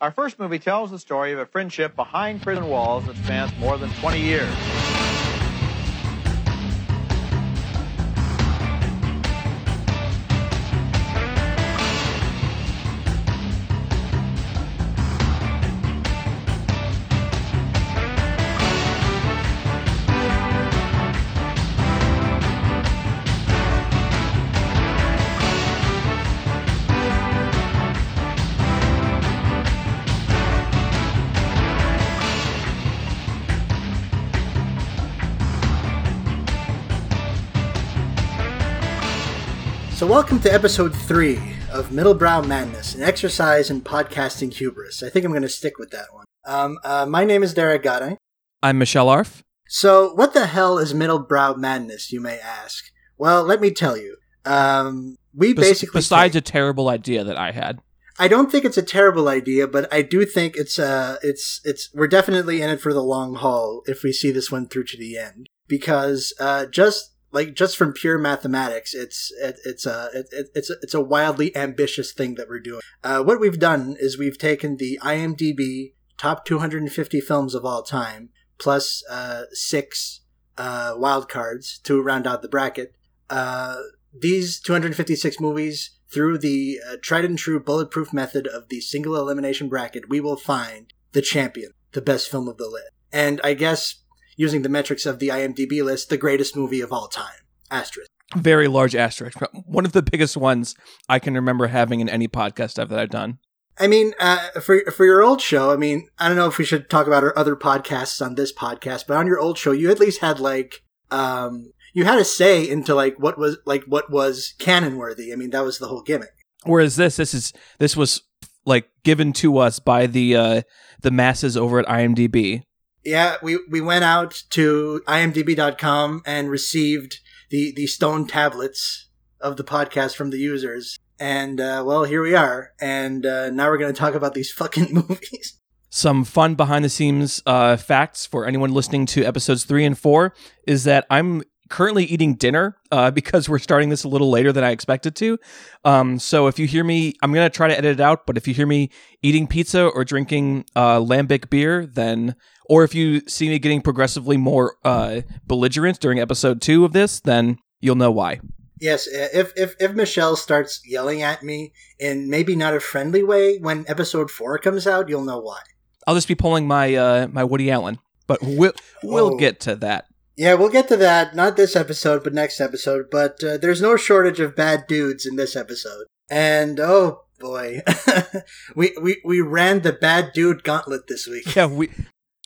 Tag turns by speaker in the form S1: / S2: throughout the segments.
S1: Our first movie tells the story of a friendship behind prison walls that spans more than 20 years.
S2: Welcome to episode three of Middlebrow Madness, an exercise in podcasting hubris. I think I'm going to stick with that one. Um, uh, my name is Derek Gade.
S3: I'm Michelle Arf.
S2: So, what the hell is Middlebrow Madness, you may ask? Well, let me tell you. Um, we
S3: Bes-
S2: basically.
S3: besides
S2: take-
S3: a terrible idea that I had.
S2: I don't think it's a terrible idea, but I do think it's uh it's it's we're definitely in it for the long haul if we see this one through to the end because uh just like just from pure mathematics, it's it, it's a it, it- it's a, it's a wildly ambitious thing that we're doing. Uh, what we've done is we've taken the IMDb top 250 films of all time plus uh, six uh, wild cards to round out the bracket. Uh, these 256 movies through the uh, tried and true bulletproof method of the single elimination bracket we will find the champion the best film of the list and i guess using the metrics of the imdb list the greatest movie of all time asterisk
S3: Very large asterisk. One of the biggest ones I can remember having in any podcast that I've done.
S2: i mean uh, for, for your old show i mean i don't know if we should talk about our other podcasts on this podcast but on your old show you at least had like um you had a say into like what was like what was canon worthy i mean that was the whole gimmick
S3: Whereas this, this is this was like given to us by the uh the masses over at IMDb.
S2: Yeah, we, we went out to imdb.com and received the, the stone tablets of the podcast from the users. And, uh, well, here we are. And uh, now we're going to talk about these fucking movies.
S3: Some fun behind the scenes uh, facts for anyone listening to episodes three and four is that I'm currently eating dinner uh, because we're starting this a little later than I expected to. Um, so if you hear me, I'm gonna try to edit it out. But if you hear me eating pizza or drinking uh, lambic beer, then or if you see me getting progressively more uh, belligerent during episode two of this, then you'll know why.
S2: Yes, if, if, if Michelle starts yelling at me in maybe not a friendly way when episode four comes out, you'll know why.
S3: I'll just be pulling my uh, my Woody Allen. But we'll we'll
S2: Oh.
S3: get to that.
S2: Yeah, we'll get to that. Not this episode, but next episode. But uh, there's no shortage of bad dudes in this episode. And oh boy, we, we we ran the bad dude gauntlet this week.
S3: yeah, we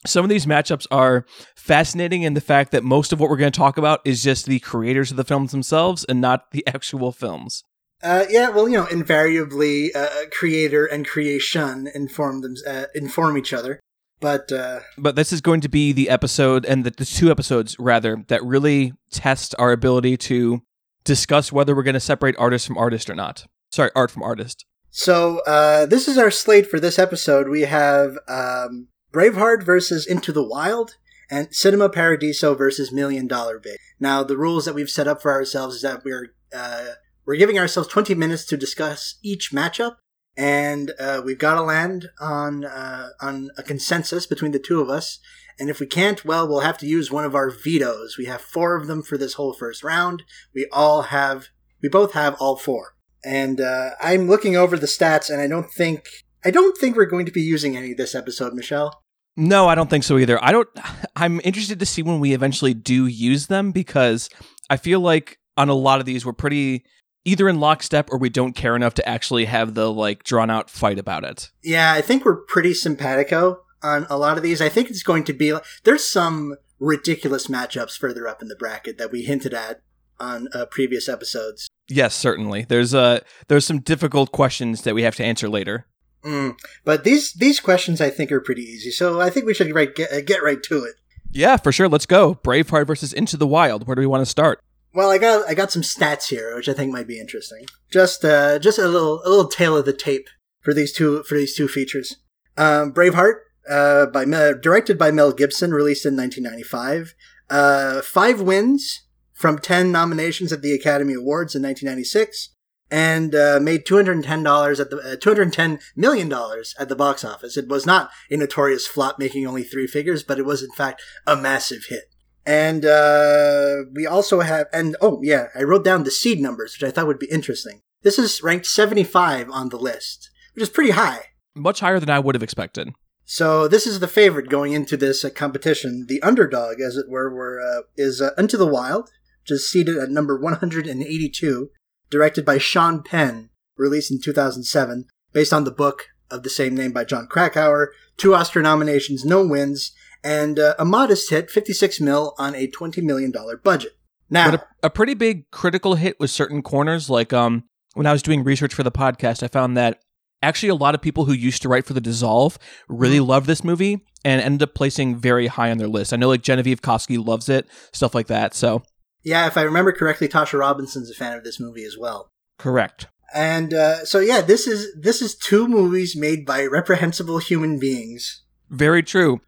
S3: some of these matchups are fascinating in the fact that most of what we're going to talk about is just the creators of the films themselves and not the actual films.
S2: Uh, yeah, well, you know, invariably, uh, creator and creation inform them, uh, inform each other. But uh,
S3: But this is going to be the episode and the, the two episodes rather that really test our ability to discuss whether we're going to separate artist from artist or not. Sorry, art from artist.
S2: so uh, this is our slate for this episode. We have um, Braveheart versus Into the Wild and Cinema Paradiso versus Million Dollar Baby. Now, the rules that we've set up for ourselves is that we're uh, we're giving ourselves 20 minutes to discuss each matchup, and uh, we've got to land on uh, on a consensus between the two of us. And if we can't, well, we'll have to use one of our vetoes. We have four of them for this whole first round. We all have, we both have all four. And uh, I'm looking over the stats, and I don't think, I don't think we're going to be using any this episode, Michelle.
S3: No, I don't think so either. I don't I'm interested to see when we eventually do use them because I feel like on a lot of these we're pretty either in lockstep or we don't care enough to actually have the like drawn out fight about it.
S2: Yeah, I think we're pretty simpatico on a lot of these. I think it's going to be there's some ridiculous matchups further up in the bracket that we hinted at on uh, previous episodes.
S3: Yes, certainly. There's uh there's some difficult questions that we have to answer later.
S2: Mm. But these these questions I think are pretty easy, so I think we should right, get, get right to it.
S3: Yeah, for sure. Let's go. Braveheart versus Into the Wild. Where do we want to start?
S2: Well, I got I got some stats here, which I think might be interesting. Just uh, just a little a little tale of the tape for these two for these two features. Um, Braveheart, uh, by Mel- directed by Mel Gibson, released in 1995. Uh, five wins from ten nominations at the Academy Awards in 1996, and uh, made two hundred and ten dollars at the uh, two hundred and ten million dollars at the box office. It was not a notorious flop, making only three figures, but it was in fact a massive hit. And uh, we also have, and oh yeah, I wrote down the seed numbers, which I thought would be interesting. This is ranked seventy five on the list, which is pretty high.
S3: Much higher than I would have expected.
S2: So this is the favorite going into this uh, competition. The underdog, as it were, were uh, is uh, Into the Wild, which is seated at number 182, directed by Sean Penn, released in 2007, based on the book of the same name by Jon Krakauer. Two Oscar nominations, no wins, and uh, a modest hit, 56 mil on a 20 million dollar budget. Now,
S3: But a, a pretty big critical hit with certain corners. Like um, when I was doing research for the podcast, I found that actually a lot of people who used to write for The Dissolve really loved this movie and ended up placing very high on their list. I know like Genevieve Koski loves it, stuff like that. So
S2: yeah, if I remember correctly, Tasha Robinson's a fan of this movie as well.
S3: correct.
S2: And uh, so yeah, this is this is two movies made by reprehensible human beings.
S3: Very true.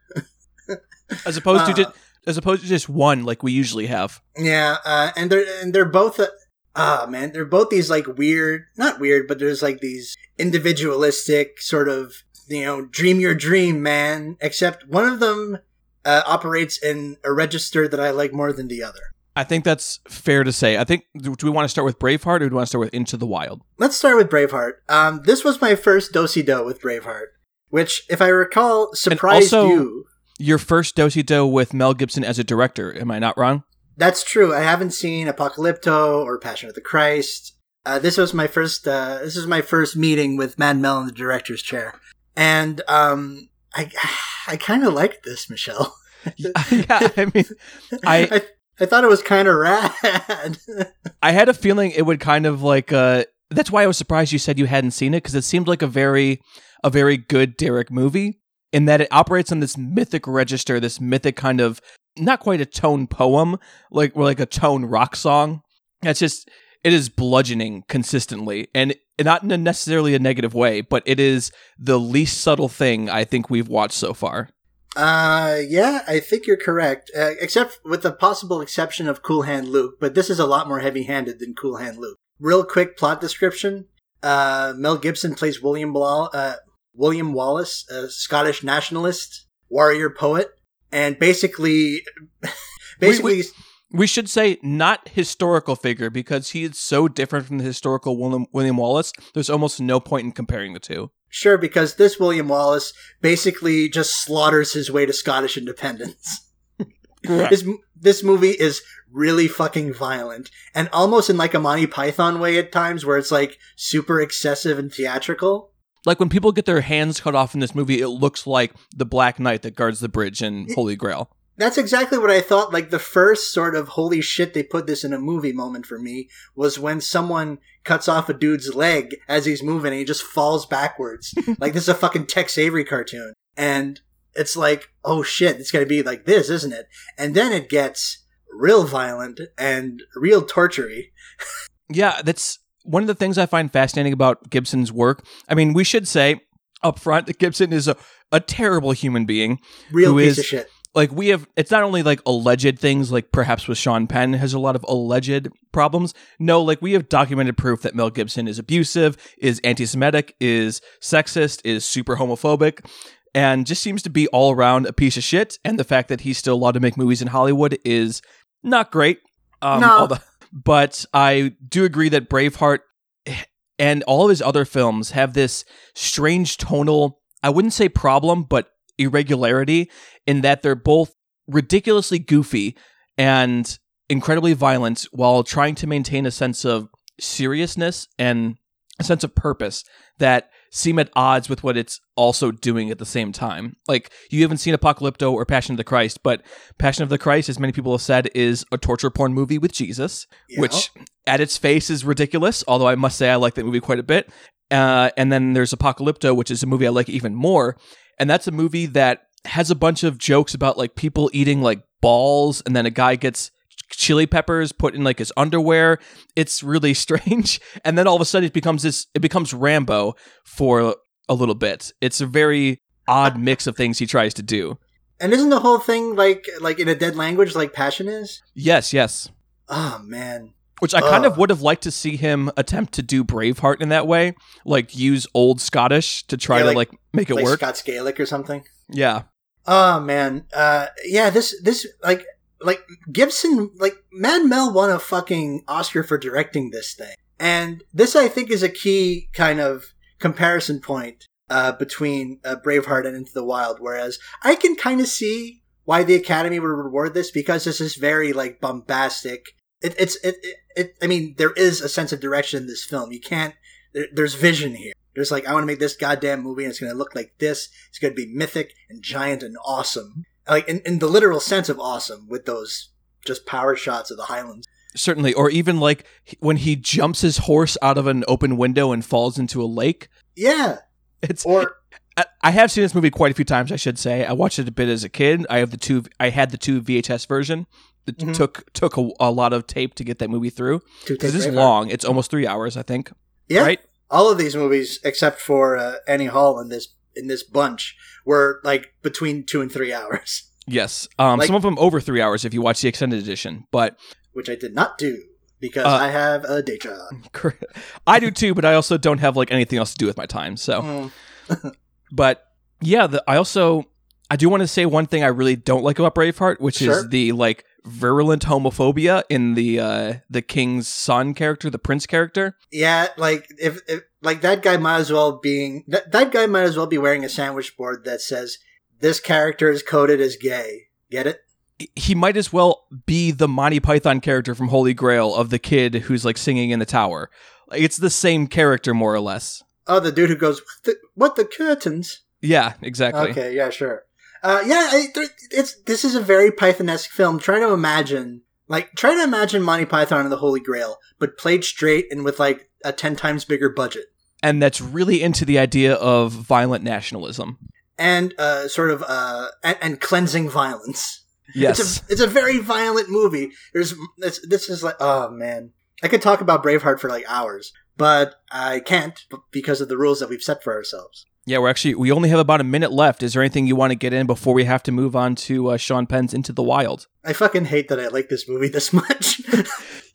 S3: As opposed to
S2: Uh,
S3: just as opposed to just one like we usually have.
S2: Yeah, uh, and they're and they're both. Uh, Ah man, they're both these like weird, not weird, but there's like these individualistic sort of you know dream your dream, man. Except one of them uh, operates in a register that I like more than the other.
S3: I think that's fair to say. I think do we want to start with Braveheart or do we want to start with Into the Wild?
S2: Let's start with Braveheart. Um, this was my first do do with Braveheart, which, if I recall, surprised
S3: also-
S2: you.
S3: Your first do do with Mel Gibson as a director. Am I not wrong?
S2: That's true. I haven't seen Apocalypto or Passion of the Christ. Uh, this was my first. Uh, this is my first meeting with Mad Mel in the director's chair, and um, I I kind of liked this, Michelle.
S3: yeah, I mean, I
S2: I, I thought it was kind of rad.
S3: I had a feeling it would kind of like uh that's why I was surprised you said you hadn't seen it because it seemed like a very a very good Derek movie in that it operates on this mythic register, this mythic kind of not quite a tone poem, like or like a tone rock song. It's just it is bludgeoning consistently and not in a necessarily a negative way, but it is the least subtle thing I think we've watched so far.
S2: Uh, yeah, I think you're correct. Uh, except with the possible exception of Cool Hand Luke, but this is a lot more heavy-handed than Cool Hand Luke. Real quick plot description: uh, Mel Gibson plays William Bla- uh, William Wallace, a Scottish nationalist, warrior poet, and basically, basically,
S3: We should say not historical figure because he is so different from the historical William, William Wallace. There's almost no point in comparing the two.
S2: sure, because this William Wallace basically just slaughters his way to Scottish independence. This this movie is really fucking violent and almost in like a Monty Python way at times where it's like super excessive and theatrical.
S3: Like when people get their hands cut off in this movie, it looks like the Black Knight that guards the bridge in Holy Grail.
S2: That's exactly what I thought. Like the first sort of holy shit they put this in a movie moment for me was when someone cuts off a dude's leg as he's moving and he just falls backwards. like this is a fucking Tex Avery cartoon. And it's like, oh shit, it's gonna be like this, isn't it? And then it gets real violent and real tortury.
S3: Yeah, that's one of the things I find fascinating about Gibson's work. I mean, we should say up front that Gibson is a, a terrible human being.
S2: Real
S3: Who
S2: piece
S3: is-
S2: of shit.
S3: like we have it's not only like alleged things like perhaps with Sean Penn has a lot of alleged problems. No, like we have documented proof that Mel Gibson is abusive, is anti-Semitic, is sexist, is super homophobic, and just seems to be all around a piece of shit. And the fact that he's still allowed to make movies in Hollywood is not great. Um,
S2: No.
S3: although- but I do agree that Braveheart and all of his other films have this strange tonal, I wouldn't say problem, but irregularity in that they're both ridiculously goofy and incredibly violent while trying to maintain a sense of seriousness and a sense of purpose that seem at odds with what it's also doing at the same time. Like you haven't seen Apocalypto or Passion of the Christ, but Passion of the Christ, as many people have said, is a torture porn movie with Jesus,
S2: Yeah.
S3: which at its face is ridiculous. Although I must say I like that movie quite a bit. Uh, and then there's Apocalypto, which is a movie I like even more, and that's a movie that has a bunch of jokes about like people eating like balls, and then a guy gets chili peppers put in like his underwear. It's really strange. And then all of a sudden it becomes this it becomes Rambo for a little bit. It's a very odd mix of things he tries to do.
S2: And isn't the whole thing like like in a dead language like Passion is?
S3: Yes, yes.
S2: Oh man.
S3: Which I kind of would have liked to see him attempt to do Braveheart in that way, like use old Scottish to try
S2: Yeah,
S3: to
S2: like-
S3: like make it
S2: like
S3: work.
S2: Scots Gaelic or something.
S3: yeah,
S2: Oh man, uh, yeah. This this like like Gibson like Mad Mel won a fucking Oscar for directing this thing, and this I think is a key kind of comparison point uh, between uh, Braveheart and Into the Wild. Whereas I can kind of see why the Academy would reward this because this is very like bombastic. It, it's it, it it I mean there is a sense of direction in this film. You can't there, there's vision here. There's like I want to make this goddamn movie and it's going to look like this. It's going to be mythic and giant and awesome. Like in, in the literal sense of awesome with those just power shots of the Highlands.
S3: certainly. Or even like when he jumps his horse out of an open window and falls into a lake.
S2: Yeah.
S3: It's
S2: Or
S3: I- I have seen this movie quite a few times. I should say I watched it a bit as a kid. I have the two. I had the two VHS version. It
S2: Mhm.
S3: took took a, a lot of tape to get that movie through because it's long. It's almost three hours, I think.
S2: Yeah.
S3: Right?
S2: All of these movies except for uh, Annie Hall in this in this bunch were like between 2 and 3 hours,
S3: Yes. Um,
S2: Like-
S3: some of them over three hours if you watch the extended edition. But
S2: which I did not do because
S3: Uh,
S2: I have a day job.
S3: I do too. But I also don't have like anything else to do with my time. So.
S2: Mm.
S3: But yeah, the, I also I do want to say one thing I really don't like about Braveheart, which
S2: Sure.
S3: is the like virulent homophobia in the uh the king's son character, the prince character.
S2: Yeah, like if, if like that guy might as well being that, that guy might as well be wearing a sandwich board that says this character is coded as gay. Get it?
S3: He might as well be the Monty Python character from Holy Grail of the kid who's like singing in the tower. Like, it's the same character more or less.
S2: Oh, the dude who goes what the, what the curtains?
S3: Yeah, exactly.
S2: Okay, yeah, sure. Uh, yeah, I, it's this is a very Python-esque film. Try to imagine, like, try to imagine Monty Python and the Holy Grail, but played straight and with like a ten times bigger budget
S3: And that's really into the idea of violent nationalism.
S2: and uh, sort of uh, and, and cleansing violence.
S3: Yes.
S2: It's a it's a very violent movie. There's this this is like oh man. I could talk about Braveheart for like hours, but I can't because of the rules that we've set for ourselves.
S3: yeah, we're actually we only have about a minute left. Is there anything you want to get in before we have to move on to uh, Sean Penn's Into the Wild?
S2: I fucking hate that I like this movie this much.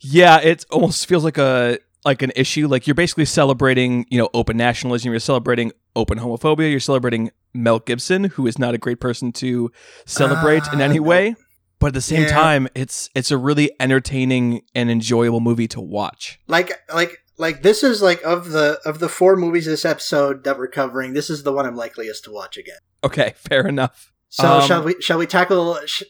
S3: Yeah, it almost feels like a like an issue. Like you're basically celebrating, you know, open nationalism. You're celebrating open homophobia. You're celebrating Mel Gibson, who is not a great person to celebrate in
S2: Ah,
S3: any way. But at the same
S2: Yeah.
S3: time, it's it's a really entertaining and enjoyable movie to watch.
S2: like like like this is like of the of the four movies this episode that we're covering, this is the one I'm likeliest to watch again.
S3: Okay, fair enough.
S2: So
S3: Um,
S2: shall we shall we tackle sh-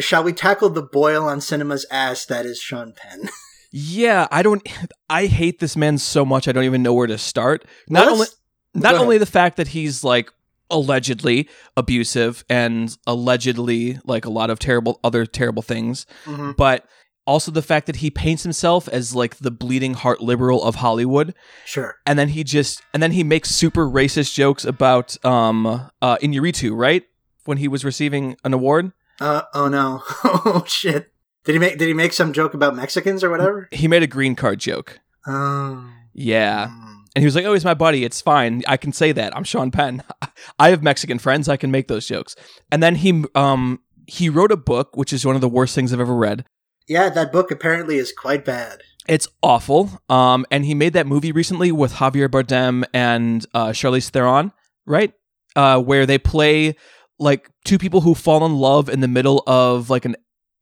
S2: shall we tackle the boil on cinema's ass that is Sean Penn?
S3: Yeah, I don't. I hate this man so much. I don't even know where to start. Not
S2: Well,
S3: only not only the fact that he's like allegedly abusive and allegedly like a lot of terrible other terrible things,
S2: Mhm.
S3: but also the fact that he paints himself as like the bleeding heart liberal of Hollywood,
S2: Sure.
S3: and then he just and then he makes super racist jokes about um uh Iñárritu, right? When he was receiving an award,
S2: Uh oh no. oh shit. Did he make did he make some joke about Mexicans or whatever?
S3: he made a green card joke.
S2: Oh.
S3: Yeah.
S2: Mm.
S3: And he was like, "Oh, he's my buddy. It's fine. I can say that. I'm Sean Penn. I have Mexican friends. I can make those jokes." And then he um he wrote a book, which is one of the worst things I've ever read.
S2: Yeah, that book apparently is quite bad.
S3: It's awful. Um, and he made that movie recently with Javier Bardem and uh, Charlize Theron, right? Uh, where they play like two people who fall in love in the middle of like an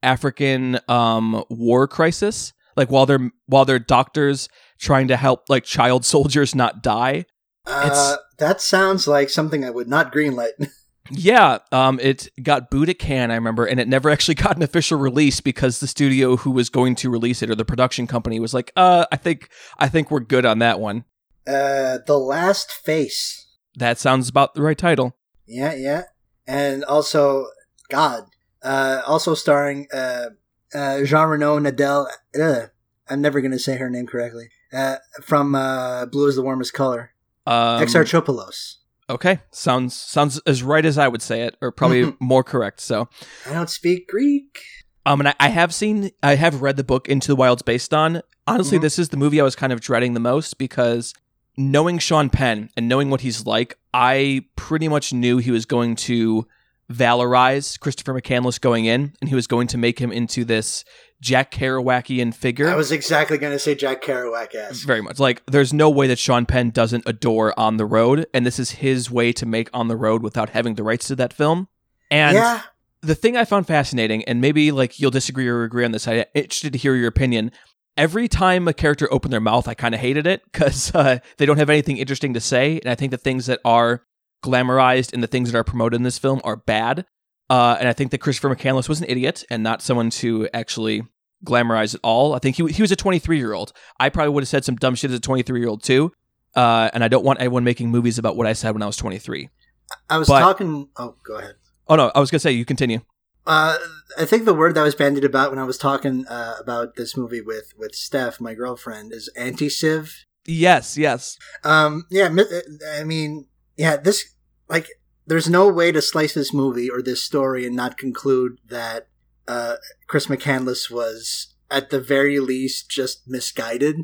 S3: African um war crisis, like while they're while they're doctors trying to help like child soldiers not die.
S2: Uh, that sounds like something I would not greenlight.
S3: Yeah, um, it got Cannes, I remember, and it never actually got an official release because the studio who was going to release it or the production company was like, "Uh, I think I think we're good on that one."
S2: uh, The Last Face.
S3: That sounds about the right title.
S2: Yeah, yeah. And also, God, uh, also starring uh, uh, Jean Reno Nadel. Ugh, I'm never going to say her name correctly. Uh, from uh, Blue is the Warmest Color.
S3: Um,
S2: Exarchopoulos.
S3: okay, sounds sounds as right as I would say it, or probably
S2: Mhm.
S3: more correct. So,
S2: I don't speak Greek.
S3: um, and I, I have seen, I have read the book Into the Wild's based on. Honestly,
S2: Mhm.
S3: this is the movie I was kind of dreading the most because knowing Sean Penn and knowing what he's like, I pretty much knew he was going to valorize Christopher McCandless going in, and he was going to make him into this Jack Kerouacian figure.
S2: I was exactly going to say Jack Kerouac ass.
S3: Very much. Like, there's no way that Sean Penn doesn't adore On the Road, and this is his way to make On the Road without having the rights to that film. And
S2: Yeah,
S3: the thing I found fascinating, and maybe like you'll disagree or agree on this, I'm interested to hear your opinion. Every time a character opened their mouth, I kind of hated it because uh, they don't have anything interesting to say, and I think the things that are glamorized and the things that are promoted in this film are bad. Uh, and I think that Christopher McCandless was an idiot and not someone to actually glamorize at all. I think he he was a 23 year old. I probably would have said some dumb shit as a 23 year old too. Uh, and I don't want anyone making movies about what I said when I was 23.
S2: I was
S3: But-
S2: talking. Oh, go ahead.
S3: Oh no, I was gonna say you continue.
S2: Uh, I think the word that was bandied about when I was talking uh, about this movie with with Steph, my girlfriend, is anti-civ.
S3: Yes, yes.
S2: Um, yeah, I mean, yeah, this like, there's no way to slice this movie or this story and not conclude that uh, Chris McCandless was at the very least just misguided.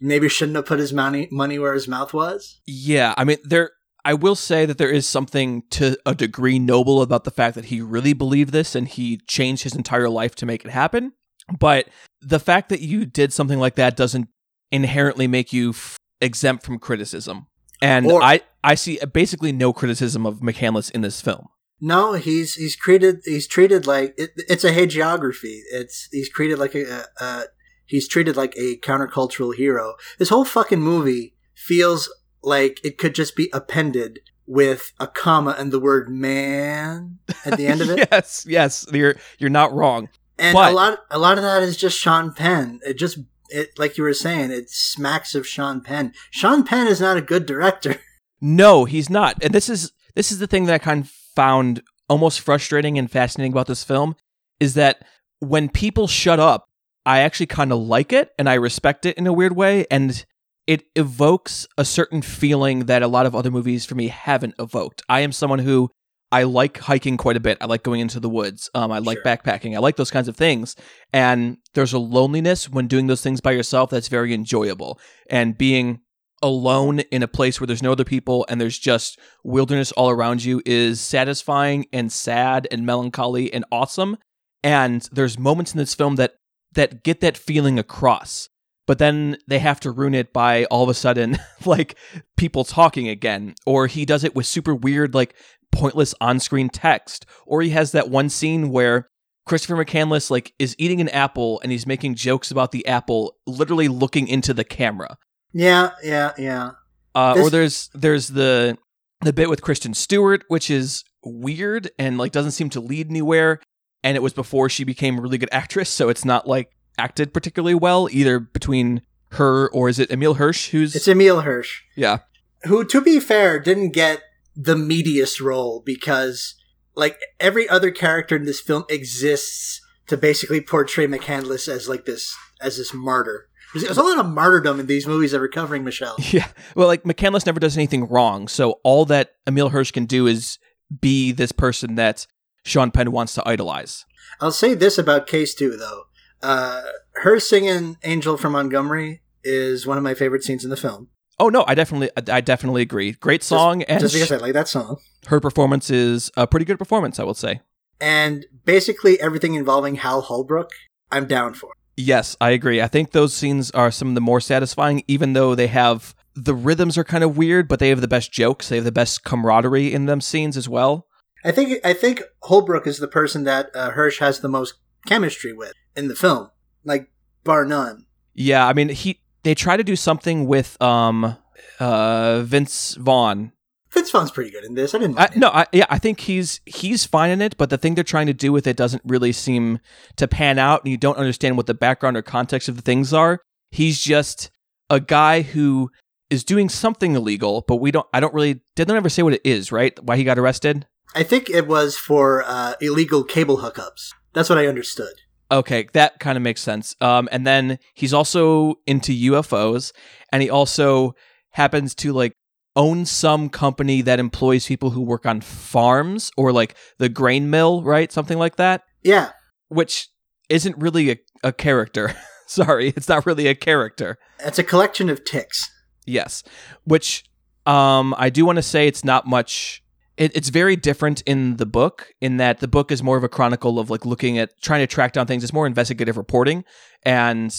S2: Maybe shouldn't have put his money money where his mouth was.
S3: Yeah, I mean there I will say that there is something to a degree noble about the fact that he really believed this and he changed his entire life to make it happen. But the fact that you did something like that doesn't inherently make you f- exempt from criticism. And
S2: Or-
S3: I I see basically no criticism of McCandless in this film.
S2: No, he's he's treated he's treated like it, it's a hagiography. It's he's treated like a, a, a he's treated like a countercultural hero. This whole fucking movie feels like it could just be appended with a comma and the word man at the end of it.
S3: yes, yes, you're you're not wrong.
S2: And
S3: But-
S2: a lot a lot of that is just Sean Penn. It just it like you were saying, it smacks of Sean Penn. Sean Penn is not a good director.
S3: No, he's not. And this is this is the thing that I kind of found almost frustrating and fascinating about this film is that when people shut up, I actually kind of like it and I respect it in a weird way and it evokes a certain feeling that a lot of other movies for me haven't evoked. I am someone who I like hiking quite a bit. I like going into the woods. Um, I like
S2: Sure.
S3: backpacking. I like those kinds of things. And there's a loneliness when doing those things by yourself that's very enjoyable. And being alone in a place where there's no other people and there's just wilderness all around you is satisfying and sad and melancholy and awesome. And there's moments in this film that that get that feeling across. But then they have to ruin it by all of a sudden like people talking again or he does it with super weird like pointless on-screen text or he has that one scene where Christopher McCandless like is eating an apple and he's making jokes about the apple literally looking into the camera.
S2: Yeah, yeah, yeah.
S3: Uh,
S2: This-
S3: or there's there's the the bit with Kristen Stewart, which is weird and like doesn't seem to lead anywhere. And it was before she became a really good actress, so it's not like acted particularly well either between her or is it Emile Hirsch who's
S2: It's Emile Hirsch.
S3: yeah
S2: who to be fair didn't get the meatiest role because like every other character in this film exists to basically portray McCandless as like this as this martyr. There's, a lot of martyrdom in these movies that we're covering, Michelle.
S3: yeah well like McCandless never does anything wrong, so all that Emile Hirsch can do is be this person that Sean Penn wants to idolize.
S2: I'll say this about KStew though. Uh, her singing "Angel from Montgomery" is one of my favorite scenes in the film.
S3: Oh no, I definitely I definitely agree. Great song and
S2: Just because I like that song.
S3: her performance is a pretty good performance, I will say.
S2: And basically everything involving Hal Holbrook, I'm down for.
S3: Yes, I agree. I think those scenes are some of the more satisfying, even though they have the rhythms are kind of weird, but they have the best jokes. They have the best camaraderie in them scenes as well.
S2: I think I think Holbrook is the person that uh, Hirsch has the most chemistry with in the film, like bar none.
S3: Yeah, I mean he they try to do something with um uh Vince Vaughn.
S2: Vince Vaughn's pretty good in this. I didn't.
S3: I, no, I, yeah, I think he's he's fine in it, but the thing they're trying to do with it doesn't really seem to pan out, and you don't understand what the background or context of the things are. He's just a guy who is doing something illegal, but we don't. I don't really. Did they ever say what it is? Right? Why he got arrested?
S2: I think it was for uh, illegal cable hookups. That's what I understood.
S3: Okay, that kind of makes sense. Um, and then he's also into UFOs, and he also happens to like own some company that employs people who work on farms or like the grain mill, right? Something like that,
S2: Yeah,
S3: which isn't really a, a character. Sorry, it's not really a character.
S2: it's a collection of tics.
S3: Yes, which um, I do want to say it's not much. it, it's very different in the book in that the book is more of a chronicle of like looking at trying to track down things. It's more investigative reporting and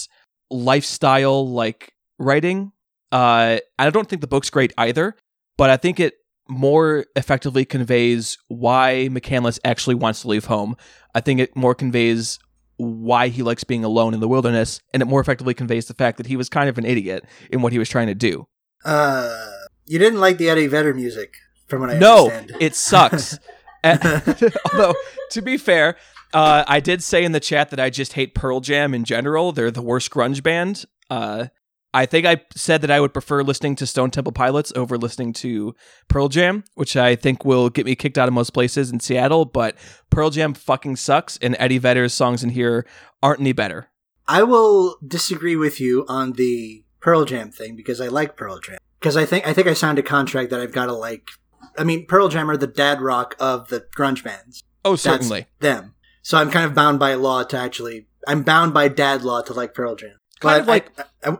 S3: lifestyle like writing. Uh, I don't think the book's great either, but I think it more effectively conveys why McCandless actually wants to leave home. I think it more conveys why he likes being alone in the wilderness, and it more effectively conveys the fact that he was kind of an idiot in what he was trying to do.
S2: Uh, you didn't like the Eddie Vedder music, from what I understand.
S3: no,
S2: understand.
S3: it sucks. And- although, to be fair, uh, I did say in the chat that I just hate Pearl Jam in general. They're the worst grunge band. Uh, I think I said that I would prefer listening to Stone Temple Pilots over listening to Pearl Jam, which I think will get me kicked out of most places in Seattle. But Pearl Jam fucking sucks, and Eddie Vedder's songs in here aren't any better.
S2: I will disagree with you on the Pearl Jam thing because I like Pearl Jam. Because I think I think I signed a contract that I've got to like. I mean, Pearl Jam are the dad rock of the grunge bands.
S3: Oh,
S2: That's
S3: certainly.
S2: them. So I'm kind of bound by law to actually. I'm bound by dad law to like Pearl Jam.
S3: Kind of
S2: I-
S3: like-
S2: I- I-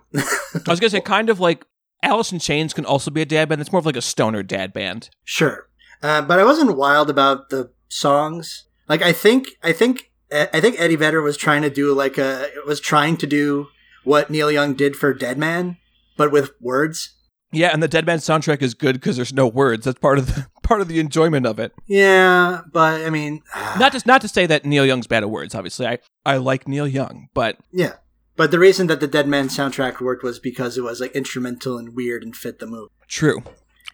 S3: I was gonna say, kind of like Alice in Chains can also be a dad band. It's more of like a stoner dad band.
S2: Sure, uh, but I wasn't wild about the songs. Like I think, I think, I think Eddie Vedder was trying to do like a was trying to do what Neil Young did for Dead Man, but with words.
S3: Yeah, and the Dead Man soundtrack is good because there's no words. That's part of the part of the enjoyment of it.
S2: Yeah, but I mean,
S3: Not just not to say that Neil Young's bad at words. Obviously, I I like Neil Young, but
S2: yeah. But the reason that the Dead Man soundtrack worked was because it was like instrumental and weird and fit the movie.
S3: true.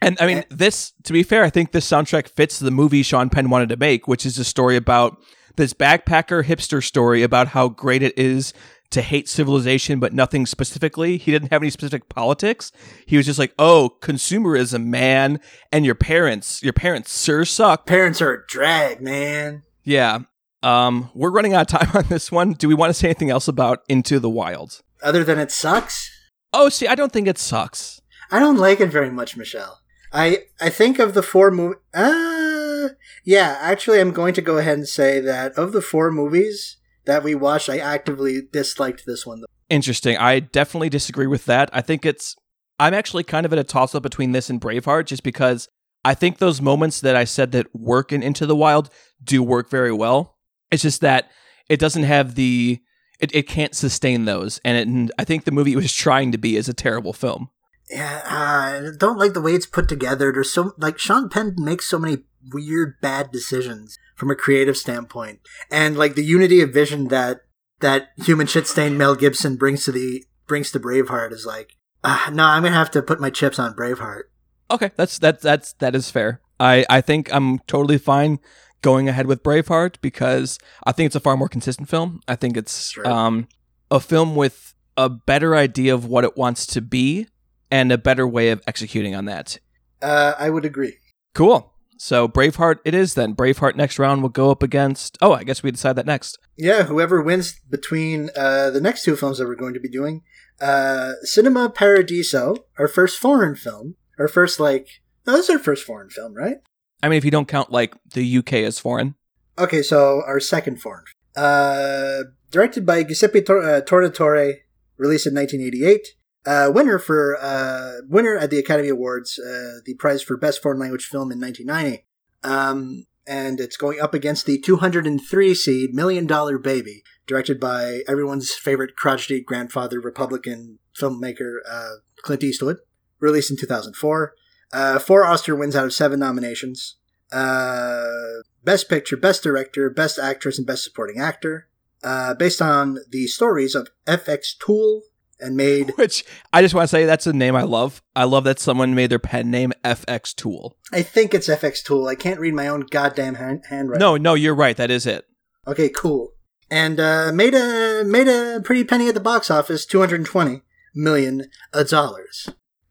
S3: And I mean, this to be fair, I think this soundtrack fits the movie Sean Penn wanted to make, which is a story about this backpacker hipster story about how great it is to hate civilization, but nothing specifically. He didn't have any specific politics. He was just like, "Oh, consumerism, man, and your parents, your parents sure suck."
S2: Parents are a drag, man.
S3: Yeah. Um, we're running out of time on this one. Do we want to say anything else about Into the Wild?
S2: Other than it sucks,
S3: Oh, see, I don't think it sucks.
S2: I don't like it very much, Michelle. I I think of the four movie. Uh, yeah, actually, I'm going to go ahead and say that of the four movies that we watched, I actively disliked this one.
S3: Interesting. I definitely disagree with that. I think it's. I'm actually kind of at a toss up between this and Braveheart just because I think those moments that I said that work in Into the Wild do work very well. It's just that it doesn't have the. It, it can't sustain those. And, it, and I think the movie it was trying to be is a terrible film.
S2: Yeah, uh, I don't like the way it's put together. There's so like Sean Penn makes so many weird, bad decisions from a creative standpoint, and like the unity of vision that that human shit stained Mel Gibson brings to the brings to Braveheart is like, uh, no, I'm gonna have to put my chips on Braveheart.
S3: Okay, that's that's that's that is fair. I I think I'm totally fine going ahead with Braveheart because I think it's a far more consistent film. I think it's
S2: Sure.
S3: um a film with a better idea of what it wants to be and a better way of executing on that.
S2: Uh, I would agree.
S3: Cool. So Braveheart it is then. Braveheart next round will go up against Oh, I guess we decide that next.
S2: Yeah, whoever wins between uh, the next two films that we're going to be doing, uh, Cinema Paradiso, our first foreign film, our first like, no, this is our first foreign film, right?
S3: I mean if you don't count like the UK as foreign.
S2: Okay, so our second foreign, uh, directed by Giuseppe Tor- uh, Tornatore, released in 1988. Uh, winner for uh, winner at the Academy Awards, uh, the prize for best foreign language film in 1990. Um, and it's going up against the 203 seed Million Dollar Baby, directed by everyone's favorite crotchety grandfather Republican filmmaker uh, Clint Eastwood, released in 2004. Uh, four Oscar wins out of seven nominations. Uh, best Picture, Best Director, Best Actress, and Best Supporting Actor. Uh, based on the stories of FX Toole and made.
S3: Which I just want to say that's a name I love. I love that someone made their pen name FX Toole.
S2: I think it's FX Toole. I can't read my own goddamn hand- handwriting.
S3: No, no, you're right. That is it.
S2: Okay, cool. And uh, made a made a pretty penny at the box office, two hundred twenty million dollars.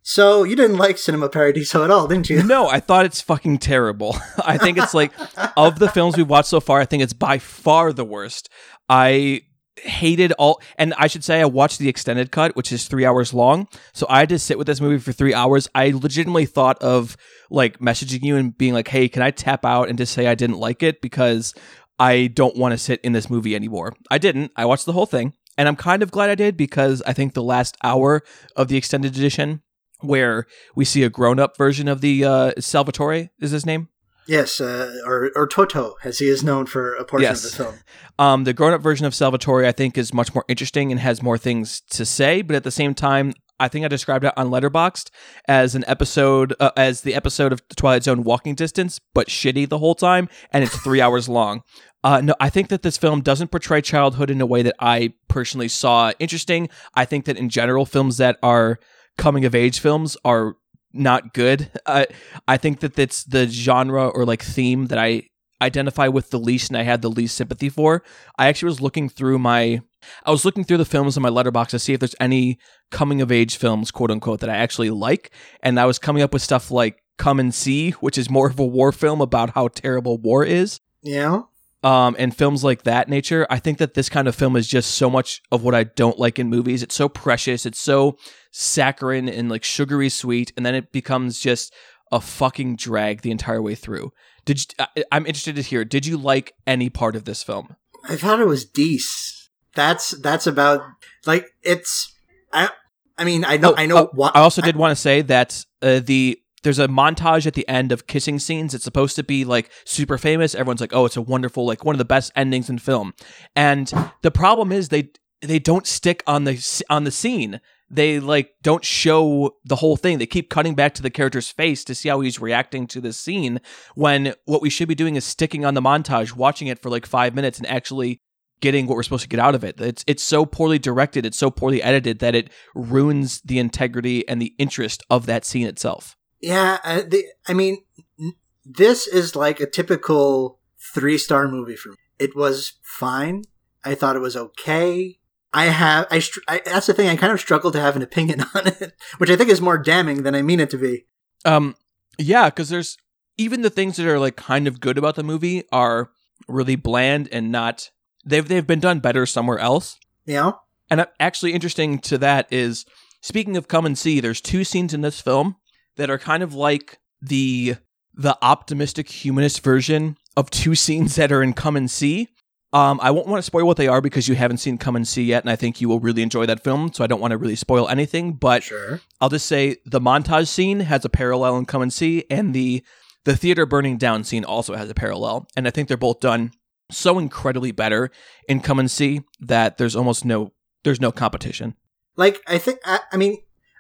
S2: So you didn't like Cinema Paradiso at all, didn't you?
S3: No, I thought it's fucking terrible. I think it's like of the films we've watched so far, I think it's by far the worst. I hated all and I should say I watched the extended cut, which is three hours long. So I had to sit with this movie for three hours. I legitimately thought of like messaging you and being like, hey, can I tap out and just say I didn't like it because I don't want to sit in this movie anymore. I didn't. I watched the whole thing. And I'm kind of glad I did because I think the last hour of the extended edition where we see a grown-up version of the uh, Salvatore is his name.
S2: Yes, uh, or or Toto, as he is known for a portion
S3: Yes.
S2: of the film.
S3: Um, the grown up version of Salvatore, I think, is much more interesting and has more things to say. But at the same time, I think I described it on Letterboxd as an episode, uh, as the episode of Twilight Zone Walking Distance, but shitty the whole time, and it's three hours long. Uh, no, I think that this film doesn't portray childhood in a way that I personally saw interesting. I think that in general, films that are coming of age films are not good. Uh, I think that it's the genre or like theme that I identify with the least and I had the least sympathy for. I actually was looking through my I was looking through the films in my Letterboxd to see if there's any coming of age films, quote unquote, that I actually like. And I was coming up with stuff like Come and See, which is more of a war film about how terrible war is.
S2: Yeah.
S3: Um, and films like that nature. I think that this kind of film is just so much of what I don't like in movies. It's so precious, it's so saccharine and like sugary sweet, and then it becomes just a fucking drag the entire way through. Did you, I, I'm interested to hear. Did you like any part of this film?
S2: I thought it was decent. That's that's about like it's. I I mean I know
S3: Oh,
S2: I know
S3: oh,
S2: what
S3: I also did want to say that uh, the there's a montage at the end of kissing scenes. It's supposed to be like super famous. Everyone's like, "Oh, it's a wonderful, like one of the best endings in film." And the problem is they they don't stick on the on the scene. They like don't show the whole thing. They keep cutting back to the character's face to see how he's reacting to this scene. When what we should be doing is sticking on the montage, watching it for like five minutes, and actually getting what we're supposed to get out of it. It's it's so poorly directed, it's so poorly edited that it ruins the integrity and the interest of that scene itself.
S2: Yeah, uh, the, I mean, n- this is like a typical three star movie for me. It was fine. I thought it was okay. I have, I, str- I, that's the thing. I kind of struggle to have an opinion on it, which I think is more damning than I mean it to be.
S3: Um, yeah, because there's even the things that are like kind of good about the movie are really bland and not. They've they've been done better somewhere else.
S2: Yeah.
S3: And uh, actually, interesting to that is speaking of come and see. There's two scenes in this film that are kind of like the the optimistic humanist version of two scenes that are in Come and See. Um, I won't want to spoil what they are because you haven't seen Come and See yet, and I think you will really enjoy that film. So I don't want to really spoil anything, but
S2: Sure.
S3: I'll just say the montage scene has a parallel in Come and See, and the the theater burning down scene also has a parallel. And I think they're both done so incredibly better in Come and See that there's almost no there's no competition.
S2: Like, I think, I, I mean,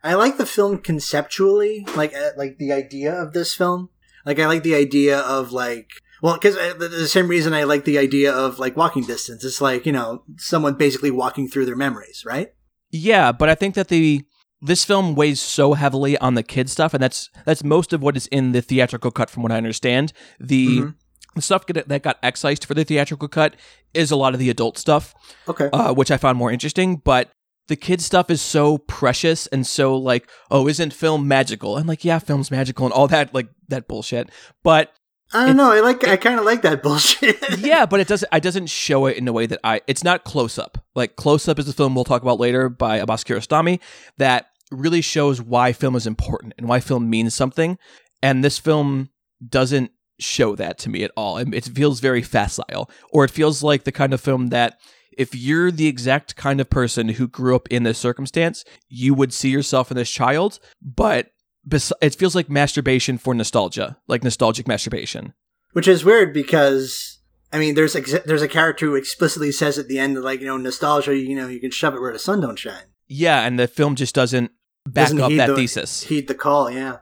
S2: I like the film conceptually, like, uh, like the idea of this film. Like, I like the idea of like, well, because the, the same reason I like the idea of like walking distance. It's like you know someone basically walking through their memories, right?
S3: Yeah, but I think that the this film weighs so heavily on the kid stuff, and that's that's most of what is in the theatrical cut, from what I understand. The
S2: Mhm.
S3: the stuff that got excised for the theatrical cut is a lot of the adult stuff,
S2: Okay.
S3: uh, which I found more interesting. But the kid stuff is so precious and so like, oh, isn't film magical? And like, yeah, film's magical and all that like that bullshit. But
S2: I don't know. I like. I kind of like that bullshit.
S3: yeah, but it doesn't. I doesn't show it in a way that I. It's not close up. Like close up is the film we'll talk about later by Abbas Kiarostami that really shows why film is important and why film means something. And this film doesn't show that to me at all. It, it feels very facile, or it feels like the kind of film that if you're the exact kind of person who grew up in this circumstance, you would see yourself in this child, but. bes- It feels like masturbation for nostalgia, like nostalgic masturbation.
S2: Which is weird because I mean, there's ex- there's a character who explicitly says at the end, like you know, nostalgia. You know, you can shove it where the sun don't shine.
S3: Yeah, and the film just doesn't back
S2: Doesn't
S3: up that
S2: the-
S3: thesis.
S2: Heed the call. Yeah.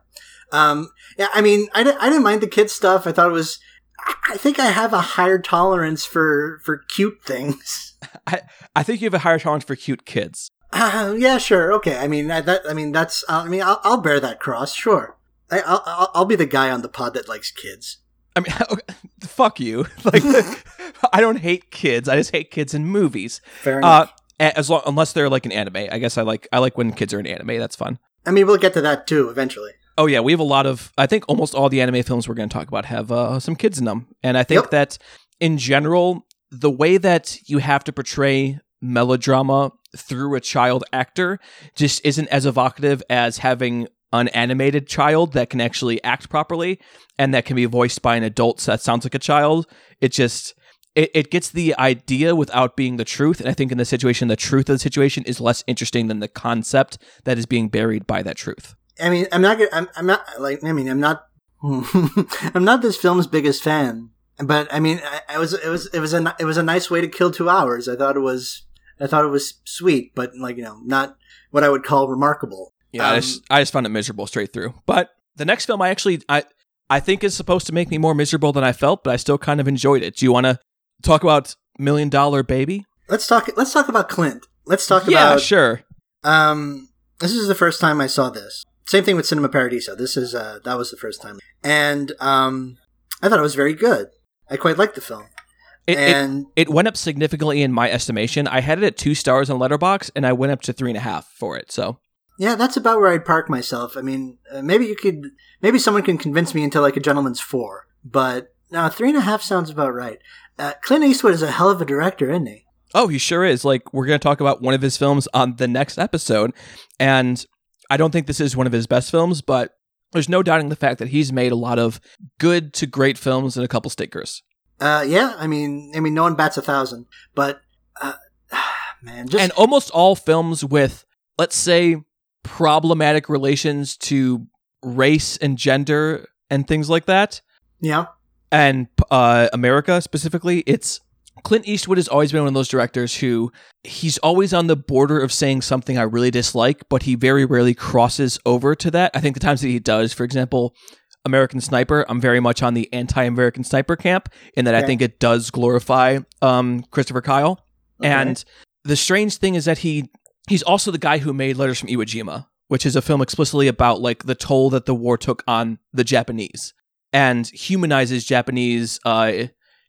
S2: Um. Yeah. I mean, I, I didn't mind the kid stuff. I thought it was. I- I think I have a higher tolerance for for cute things.
S3: I I think you have a higher tolerance for cute kids.
S2: Uh, yeah, sure, okay. I mean, that, that I mean, that's. Uh, I mean, I'll, I'll bear that cross. Sure. I, I'll, I'll be the guy on the pod that likes kids.
S3: I mean, fuck you. Like, I don't hate kids. I just hate kids in movies.
S2: Fair
S3: Uh,
S2: enough.
S3: a- as long unless they're like an anime. I guess I like I like when kids are in anime. That's fun.
S2: I mean, we'll get to that too eventually.
S3: Oh yeah, we have a lot of. I think almost all the anime films we're going to talk about have uh, some kids in them, and I think
S2: Yep.
S3: that in general, the way that you have to portray melodrama through a child actor just isn't as evocative as having an animated child that can actually act properly and that can be voiced by an adult that sounds like a child. It just it, it gets the idea without being the truth. And I think in this situation, the truth of the situation is less interesting than the concept that is being buried by that truth.
S2: I mean, I'm not. I'm, I'm not like. I mean, I'm not I'm not this film's biggest fan, but I mean, I, I was it was it was a it was a nice way to kill two hours. I thought it was I thought it was sweet, but like you know, not what I would call remarkable.
S3: Yeah, I,
S2: Um,
S3: just, I just found it miserable straight through. But the next film, I actually I I think is supposed to make me more miserable than I felt, but I still kind of enjoyed it. Do you want to talk about Million Dollar Baby?
S2: Let's talk. Let's talk about Clint. Let's talk
S3: yeah,
S2: about.
S3: sure.
S2: Um, this is the first time I saw this. Same thing with Cinema Paradiso. This is uh, that was the first time, and um, I thought it was very good. I quite liked the film,
S3: It, it,
S2: and
S3: it went up significantly in my estimation. I had it at two stars on Letterboxd, and I went up to three and a half for it. So
S2: yeah, that's about where I'd park myself. I mean, uh, maybe you could, maybe someone can convince me into like a gentleman's four, but no, three and a half sounds about right. Uh, Clint Eastwood is a hell of a director, isn't he?
S3: Oh, he sure is. Like, we're going to talk about one of his films on the next episode. And I don't think this is one of his best films, but there's no doubting the fact that he's made a lot of good to great films and a couple stinkers.
S2: Uh, yeah, I mean, I mean, no one bats a thousand, but uh, man, just
S3: and almost all films with, let's say, problematic relations to race and gender and things like that,
S2: yeah,
S3: and uh, America specifically, it's Clint Eastwood has always been one of those directors who he's always on the border of saying something I really dislike, but he very rarely crosses over to that. I think the times that he does, for example, American Sniper, I'm very much on the anti-American Sniper camp in that I think it does glorify um, Christopher Kyle.
S2: Okay.
S3: And the strange thing is that he he's also the guy who made Letters from Iwo Jima, which is a film explicitly about like the toll that the war took on the Japanese and humanizes Japanese uh,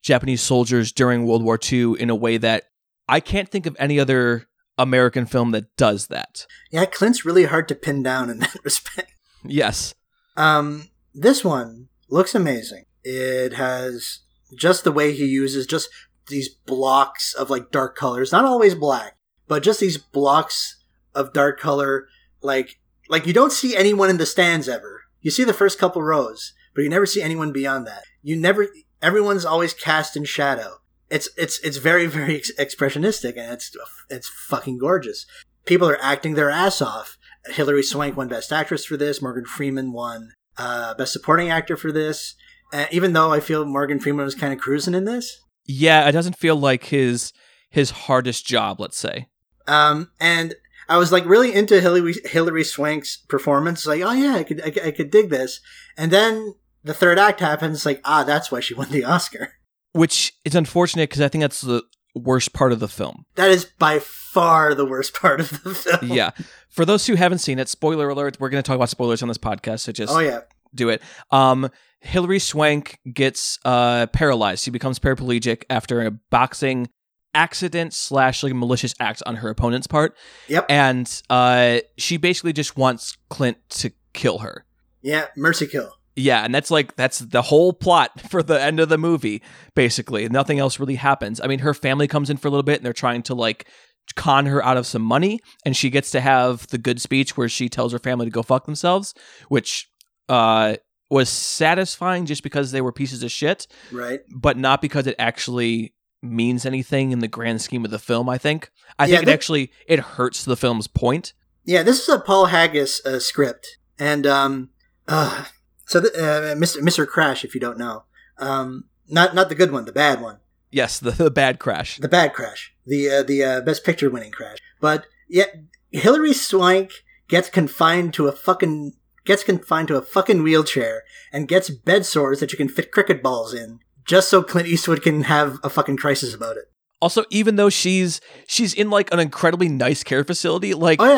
S3: Japanese soldiers during World War II in a way that I can't think of any other American film that does that.
S2: yeah, Clint's really hard to pin down in that respect.
S3: Yes.
S2: Um, this one looks amazing. It has just the way he uses just these blocks of like dark colors, not always black, but just these blocks of dark color. Like, like you don't see anyone in the stands ever. You see the first couple rows, but you never see anyone beyond that. You never, everyone's always cast in shadow. It's, it's, it's very, very ex- expressionistic and it's, it's fucking gorgeous. People are acting their ass off. Hilary Swank won Best Actress for this. Morgan Freeman won uh, Best Supporting Actor for this. Uh, even though I feel Morgan Freeman was kind of cruising in this.
S3: Yeah, it doesn't feel like his his hardest job, let's say.
S2: Um, and I was like really into Hilary, Hilary Swank's performance. Like, oh yeah, I could, I, could- I could dig this. And then the third act happens. Like, ah, that's why she won the Oscar.
S3: Which is unfortunate because I think that's the worst part of the film.
S2: That is by far the worst part of the film.
S3: yeah. For those who haven't seen it, spoiler alert, we're going to talk about spoilers on this podcast, so just
S2: Oh yeah.
S3: do it. Um, Hilary Swank gets uh, paralyzed. She becomes paraplegic after a boxing accident slash like malicious act on her opponent's part,
S2: Yep.
S3: and uh, she basically just wants Clint to kill her.
S2: Yeah. Mercy kill.
S3: Yeah, and that's like that's the whole plot for the end of the movie. Basically, nothing else really happens. I mean, her family comes in for a little bit, and they're trying to like con her out of some money, and she gets to have the good speech where she tells her family to go fuck themselves, which uh was satisfying just because they were pieces of shit,
S2: Right.
S3: but not because it actually means anything in the grand scheme of the film. I think. I
S2: Yeah,
S3: think it actually it hurts the film's point.
S2: Yeah, this is a Paul Haggis uh, script, and um, uh, so th- uh, Mr. Mr. Crash, if you don't know, um, not not the good one, the bad one,
S3: Yes, the, the bad crash.
S2: the bad Crash, the uh, the uh, Best Picture winning Crash. But yet, Hilary Swank gets confined to a fucking gets confined to a fucking wheelchair and gets bed sores that you can fit cricket balls in, just so Clint Eastwood can have a fucking crisis about it.
S3: Also, even though she's she's in like an incredibly nice care facility, like
S2: Oh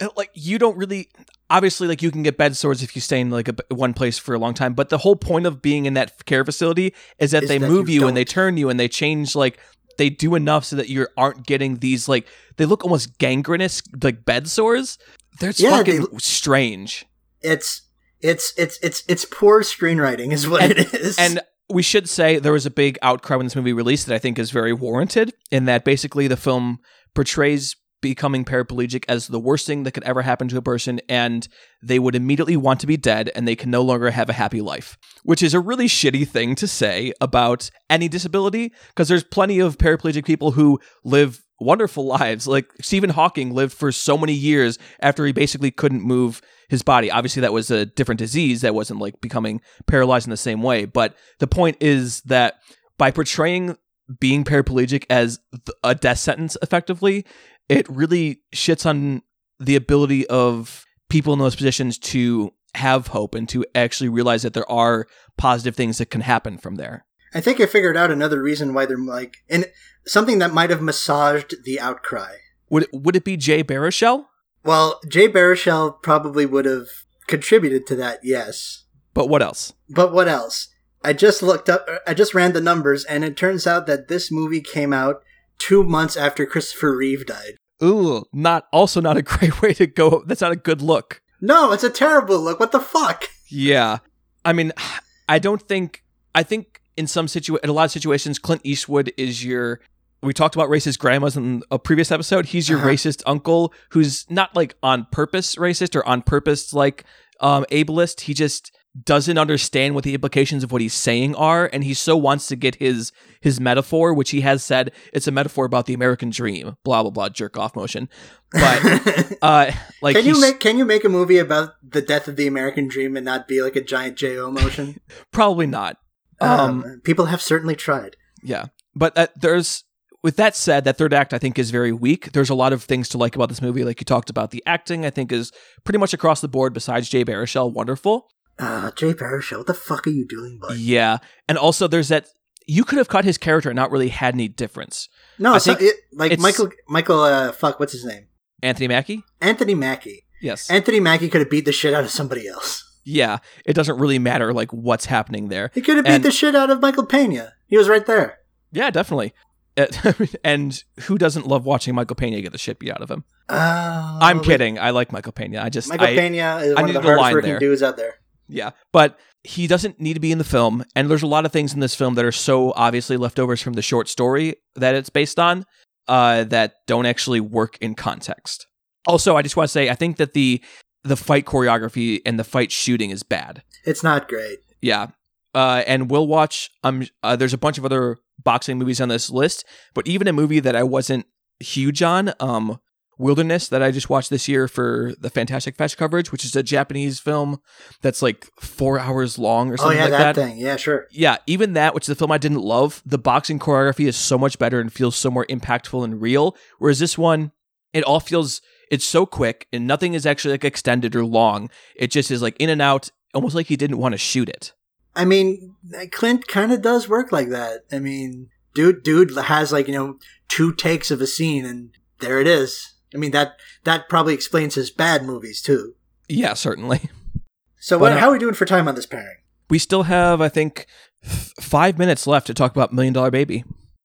S2: yeah,
S3: like you don't really obviously like you can get bed sores if you stay in like a, one place for a long time but the whole point of being in that care facility is that
S2: Is
S3: they
S2: that
S3: move
S2: you
S3: you, and they turn you and they change like they do enough so that you aren't getting these like they look almost gangrenous like bed sores. They're
S2: Yeah,
S3: fucking
S2: they-
S3: strange.
S2: it's it's it's it's it's poor screenwriting, is what
S3: And-
S2: it is.
S3: and we should say there was a big outcry when this movie released that I think is very warranted in that basically the film portrays becoming paraplegic as the worst thing that could ever happen to a person and they would immediately want to be dead and they can no longer have a happy life which is a really shitty thing to say about any disability because there's plenty of paraplegic people who live wonderful lives. Like Stephen Hawking lived for so many years after he basically couldn't move his body. Obviously, that was a different disease that wasn't like becoming paralyzed in the same way. But the point is that by portraying being paraplegic as a death sentence effectively, it really shits on the ability of people in those positions to have hope and to actually realize that there are positive things that can happen from there.
S2: I think I figured out another reason why they're like, and something that might have massaged the outcry.
S3: Would it, would it be Jay Baruchel?
S2: Well, Jay Baruchel probably would have contributed to that, yes.
S3: But what else?
S2: But what else? I just looked up, I just ran the numbers, and it turns out that this movie came out two months after Christopher Reeve died.
S3: Ooh, not also not a great way to go. That's not a good look.
S2: No, it's a terrible look. What the fuck?
S3: Yeah, I mean, I don't think. I think in some situ in a lot of situations, Clint Eastwood is your. We talked about racist grandmas in a previous episode. He's your
S2: Uh-huh.
S3: racist uncle who's not like on purpose racist or on purpose like um ableist. He just doesn't understand what the implications of what he's saying are and he so wants to get his his metaphor which he has said it's a metaphor about the american dream blah blah blah jerk off motion but uh like
S2: can you make can you make a movie about the death of the American dream and not be like a giant Jo motion?
S3: probably not um
S2: um, people have certainly tried.
S3: Yeah, but uh, there's with that said, that third act I think is very weak. There's a lot of things to like about this movie, like you talked about. The acting I think is pretty much across the board. Besides Jay Baruchel, wonderful.
S2: Uh, Jay Baruchel, what the fuck are you doing, bud?
S3: Yeah, and also there's that you could have cut his character and not really had any difference.
S2: No,
S3: I
S2: so
S3: think
S2: it, like
S3: it's-
S2: Michael Michael. Uh, fuck, what's his name?
S3: Anthony Mackie,
S2: Anthony Mackie.
S3: yes,
S2: Anthony Mackie could have beat the shit out of somebody else.
S3: yeah. It doesn't really matter like what's happening there.
S2: He could have beat
S3: And-
S2: the shit out of Michael Pena. He was right there.
S3: Yeah, definitely. Uh, and who doesn't love watching Michael Pena get the shit beat out of him?
S2: Uh,
S3: I'm kidding. I like Michael Pena. I just
S2: Michael
S3: I,
S2: Pena is
S3: I
S2: one of the hardest working
S3: there.
S2: dudes out there.
S3: Yeah, but he doesn't need to be in the film, and there's a lot of things in this film that are so obviously leftovers from the short story that it's based on uh, that don't actually work in context. Also, I just want to say I think that the the fight choreography and the fight shooting is bad.
S2: It's not great.
S3: Yeah, uh, and we'll watch. Um, uh, there's a bunch of other boxing movies on this list, but even a movie that I wasn't huge on, um, Wilderness, that I just watched this year for the Fantastic Fest coverage, which is a Japanese film that's like four hours long or
S2: Oh
S3: something
S2: yeah,
S3: like
S2: that,
S3: that.
S2: thing. Yeah, sure.
S3: Yeah, even that, which is a film I didn't love, the boxing choreography is so much better and feels so more impactful and real. Whereas this one, it all feels it's so quick and nothing is actually like extended or long. It just is like in and out, almost like he didn't want to shoot it.
S2: I mean, Clint kind of does work like that. I mean, dude, dude has like you know two takes of a scene, and there it is. I mean that that probably explains his bad movies too.
S3: Yeah, certainly.
S2: So,
S3: But,
S2: what,
S3: uh,
S2: how are we doing for time on this pairing?
S3: We still have, I think, f- five minutes left to talk about Million Dollar Baby.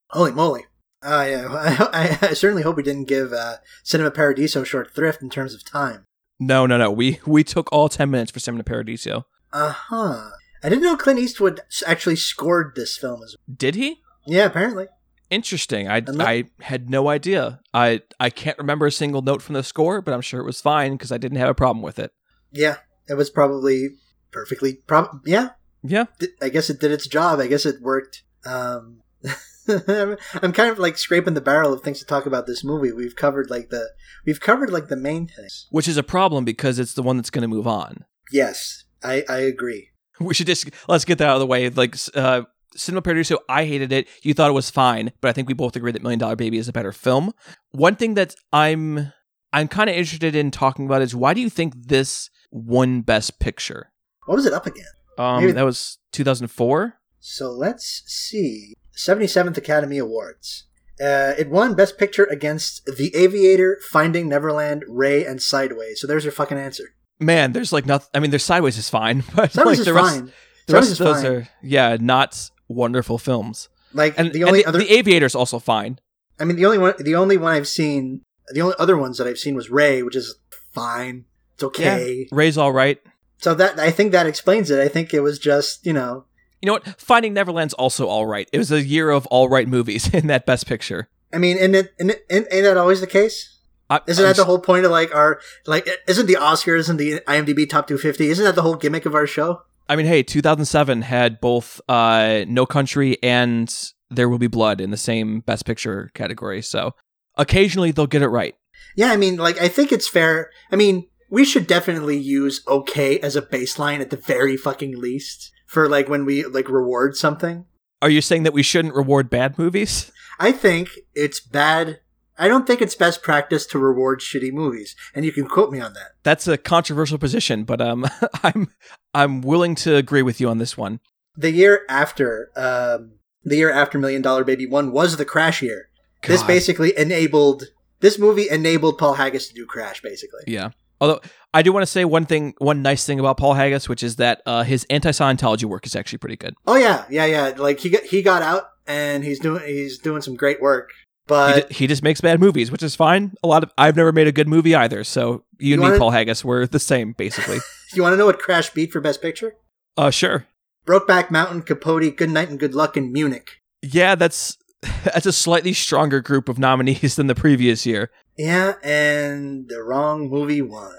S2: Holy moly! Uh, yeah, I, I, I certainly hope we didn't give uh, Cinema Paradiso short thrift in terms of time.
S3: No, no, no. We we took all ten minutes for Cinema Paradiso.
S2: Uh huh. I didn't know Clint Eastwood actually scored this film as Well.
S3: Did he?
S2: Yeah, apparently.
S3: Interesting. I I had no idea. I I can't remember a single note from the score, but I'm sure it was fine because I didn't have a problem with it.
S2: Yeah, it was probably perfectly. Prob- yeah,
S3: Yeah.
S2: I guess it did its job. I guess it worked. Um, I'm kind of like scraping the barrel of things to talk about this movie. We've covered like the we've covered like the main things.
S3: Which is a problem because it's the one that's going to move on.
S2: Yes, I I agree.
S3: We should just let's get that out of the way. Like uh Cinema Paradiso, I hated it. You thought it was fine, but I think we both agree that Million Dollar Baby is a better film. One thing that I'm I'm kind of interested in talking about is why do you think this won Best Picture?
S2: What was it up again?
S3: Um,
S2: Maybe-
S3: that was 2004.
S2: So let's see. 77th Academy Awards. Uh, it won Best Picture against The Aviator, Finding Neverland, Ray, and Sideways. So there's your fucking answer.
S3: Man, there's like nothing. I mean, there's Sideways is fine, but
S2: Sideways
S3: like
S2: is
S3: the rest,
S2: fine.
S3: the
S2: Sideways
S3: rest of those
S2: fine.
S3: are yeah, not wonderful films.
S2: like
S3: And
S2: the only
S3: the,
S2: other.
S3: the Aviator's also fine.
S2: I mean, the only one. The only one I've seen. The only other ones that I've seen was Ray, which is fine. It's okay.
S3: Ray's all right.
S2: So that I think that explains it. I think it was just you know.
S3: You know what? Finding Neverland's also all right. It was a year of all right movies in that Best Picture.
S2: I mean, and it, and it, ain't that always the case?
S3: I,
S2: Isn't
S3: I'm
S2: that the whole point of like our like? Isn't the Oscars and the IMDb top 250? Isn't that the whole gimmick of our show?
S3: I mean, hey, 2007 had both uh, No Country and There Will Be Blood in the same Best Picture category. So, occasionally they'll get it right.
S2: Yeah, I mean, like, I think it's fair. I mean, we should definitely use okay as a baseline at the very fucking least for like when we like reward something.
S3: Are you saying that we shouldn't reward bad movies?
S2: I think it's bad. I don't think it's best practice to reward shitty movies, and you can quote me on that.
S3: That's a controversial position, but um, I'm I'm willing to agree with you on this one.
S2: The year after, um, the year after Million Dollar Baby won was the Crash year. This basically enabled this movie enabled Paul Haggis to do Crash, basically.
S3: Yeah. Although I do want to say one thing, one nice thing about Paul Haggis, which is that uh, his anti-Scientology work is actually pretty good.
S2: Oh yeah, yeah, yeah. Like he got he got out and he's doing he's doing some great work.
S3: He,
S2: But
S3: ju- he just makes bad movies, which is fine. A lot of I've never made a good movie either, so you,
S2: You
S3: and me,
S2: wanna-
S3: Paul Haggis, we're the same basically.
S2: you want to know what Crash beat for Best Picture?
S3: uh, sure.
S2: Brokeback Mountain, Capote, Good Night and Good Luck in Munich.
S3: Yeah, that's that's a slightly stronger group of nominees than the previous year.
S2: Yeah, and the wrong movie won.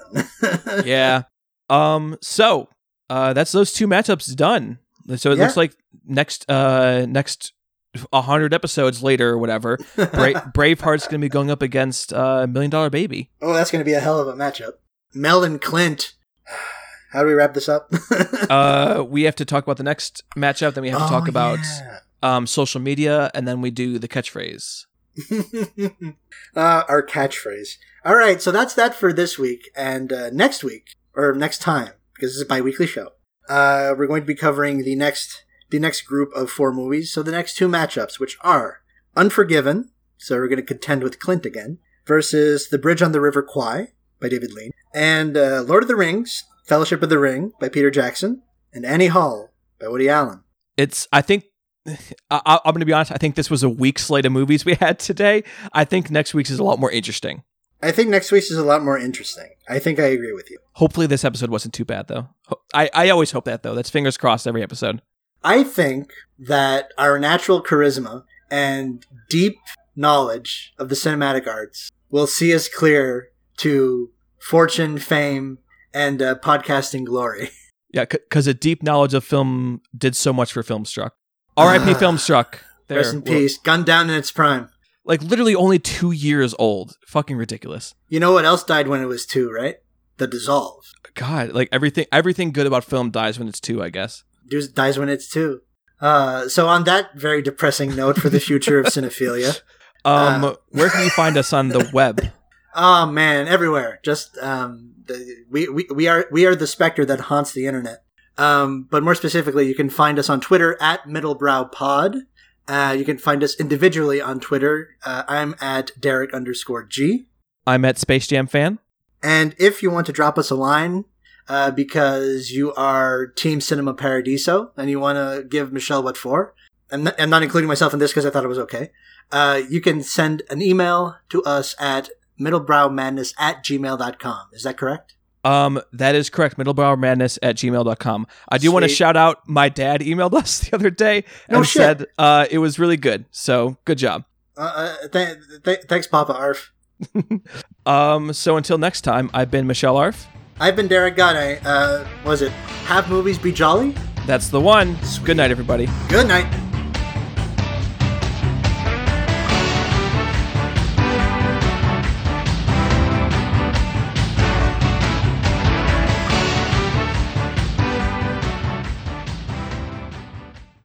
S3: yeah. Um. So, uh, that's those two matchups done. So it
S2: Yeah.
S3: looks like next, uh, next hundred episodes later or whatever, Bra- Braveheart's gonna be going up against uh, Million Dollar Baby.
S2: oh, that's going to be a hell of a matchup. Mel and Clint. How do we wrap this up?
S3: Uh, we have to talk about the next matchup. Then we have to talk
S2: Oh,
S3: about
S2: yeah.
S3: um social media, and then we do the catchphrase.
S2: uh, our catchphrase. All right, so that's that for this week. And uh, next week, or next time, because this is a bi-weekly show, uh, we're going to be covering the next the next group of four movies. So the next two matchups, which are Unforgiven, so we're going to contend with Clint again, versus The Bridge on the River Kwai by David Lean, and uh, Lord of the Rings, Fellowship of the Ring by Peter Jackson, and Annie Hall by Woody Allen.
S3: It's I think. I, I'm going to be honest. I think this was a weak slate of movies we had today. I think next week's is a lot more interesting.
S2: I think next week's is a lot more interesting. I think I agree with you.
S3: Hopefully, this episode wasn't too bad, though. I, I always hope that, though. That's fingers crossed every episode.
S2: I think that our natural charisma and deep knowledge of the cinematic arts will see us clear to fortune, fame, and uh, podcasting glory.
S3: Yeah, because a deep knowledge of film did so much for Filmstruck. R.I.P.
S2: Ah.
S3: Filmstruck. There,
S2: Rest in peace. Gunned down in its prime.
S3: Like literally only two years old. Fucking ridiculous.
S2: You know what else died when it was two, right? The Dissolve.
S3: God, like everything, everything good about film dies when it's two. I guess.
S2: Dies when it's two. Uh, so on that very depressing note for the future of cinephilia,
S3: Um,
S2: Uh.
S3: where can you find us on the web?
S2: oh man, everywhere. Just um, the, we, we we are we are the specter that haunts the internet. Um, but more specifically, you can find us on Twitter at Middlebrow Pod. Uh, you can find us individually on Twitter. Uh, I'm at Derek underscore G.
S3: I'm at Space Jam fan.
S2: And if you want to drop us a line uh, because you are Team Cinema Paradiso and you want to give Michelle what for, I'm not, I'm not including myself in this because I thought it was okay. Uh, you can send an email to us at middlebrowmadness at gmail.com. Is that correct?
S3: Um, that is correct. Middlebrowermadness at gmail.com. I do want to shout out my dad emailed us the other day and
S2: shit.
S3: said uh, it was really good. So good job.
S2: Uh, uh, th- th- thanks, Papa Arf.
S3: Um, so until next time, I've been Michelle Arf.
S2: I've been Derek Godai. Uh, was it Have Movies Be Jolly?
S3: That's the one. Good night, everybody.
S2: Good night.